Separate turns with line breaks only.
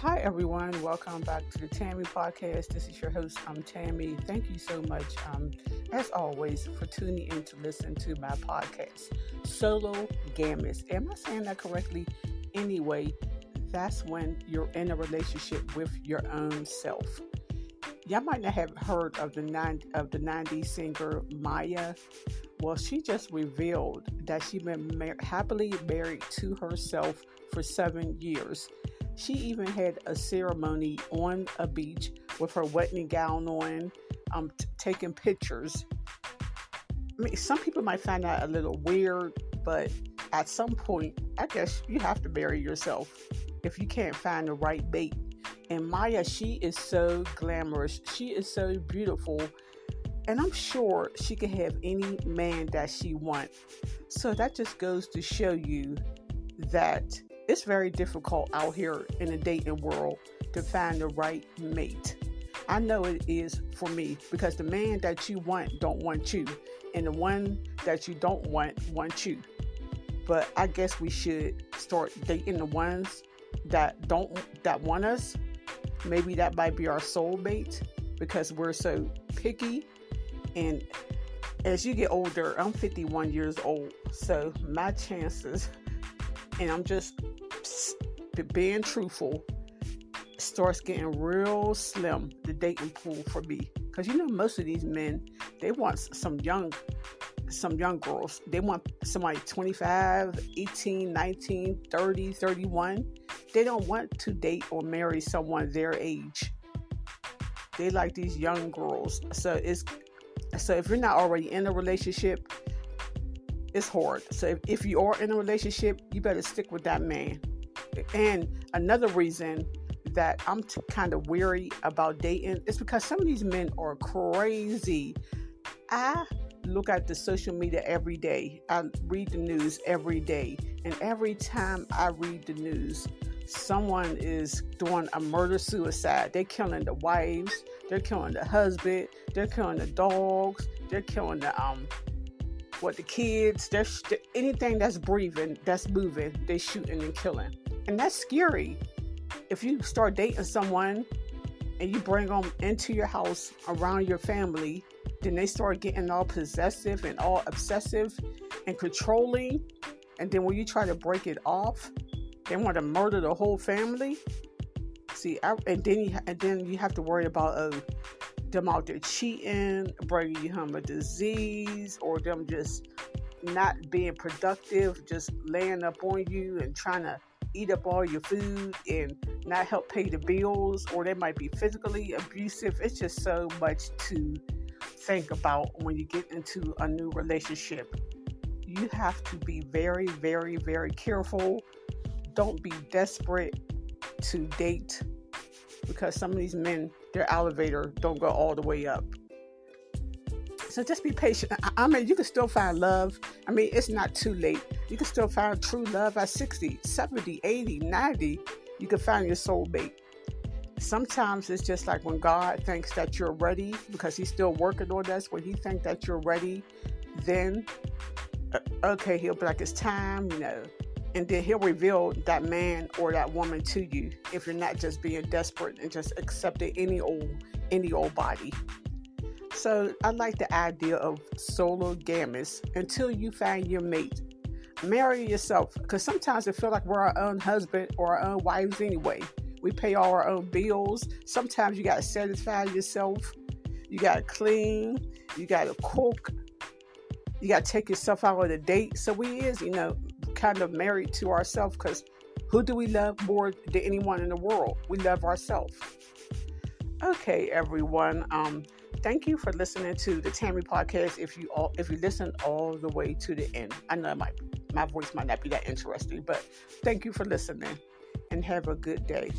Hi, everyone. Welcome back to the Tammy Podcast. This is your host, I'm Tammy. Thank you so much, um, as always, for tuning in to listen to my podcast, Solo Gammas. Am I saying that correctly? Anyway, that's when you're in a relationship with your own self. Y'all might not have heard of the 90, of the 90s singer Mya. Well, she just revealed that she's been mar- happily married to herself for seven years. She even had a ceremony on a beach with her wedding gown on, um, t- taking pictures. I mean, some people might find that a little weird, but at some point, I guess you have to bury yourself if you can't find the right bait. And Mya, she is so glamorous. She is so beautiful. And I'm sure she can have any man that she wants. So that just goes to show you that it's very difficult out here in the dating world to find the right mate. I know it is for me because the man that you want don't want you, and the one that you don't want wants you. But I guess we should start dating the ones that don't that want us. Maybe that might be our soulmate because we're so picky. And as you get older, I'm 51 years old, so my chances, and I'm just being truthful starts getting real slim. The dating pool for me. Because you know most of these men they want some young some young girls. They want somebody 25 18 19 30 31 they don't want to date or marry someone their age. They like these young girls. So it's so if you're not already in a relationship it's hard so if, if you are in a relationship you better stick with that man and another reason that I'm t- kind of weary about dating is because some of these men are crazy. I look at the social media every day. I read the news every day. And every time I read the news, someone is doing a murder suicide. They're killing the wives, they're killing the husband, they're killing the dogs, they're killing the um what the kids, they're anything that's breathing, that's moving, they're shooting and killing. And that's scary. If you start dating someone and you bring them into your house around your family, then they start getting all possessive and all obsessive and controlling. And then when you try to break it off, they want to murder the whole family. See, I, and then you and then you have to worry about uh, them out there cheating, bringing home a disease, or them just not being productive, just laying up on you and trying to eat up all your food and not help pay the bills, or they might be physically abusive. It's just so much to think about when you get into a new relationship. You have to be very, very, very careful. Don't be desperate to date because some of these men, their elevator don't go all the way up. So just be patient. I mean, you can still find love. I mean, it's not too late. You can still find true love at 60, 70, 80, 90. You can find your soulmate. Sometimes it's just like when God thinks that you're ready because He's still working on us. When He thinks that you're ready, then uh, okay, He'll be like, it's time, you know. And then He'll reveal that man or that woman to you if you're not just being desperate and just accepting any old any old body. So I like the idea of sologamous until you find your mate. Marry yourself because sometimes it feels like we're our own husband or our own wives anyway. We pay all our own bills. Sometimes you got to satisfy yourself. You got to clean. You got to cook. You got to take yourself out on a date. So we is, you know, kind of married to ourselves because who do we love more than anyone in the world? We love ourselves. Okay, everyone. Um, thank you for listening to the Tammy podcast. If you all, if you listen all the way to the end, I know my my voice might not be that interesting, but thank you for listening, and have a good day.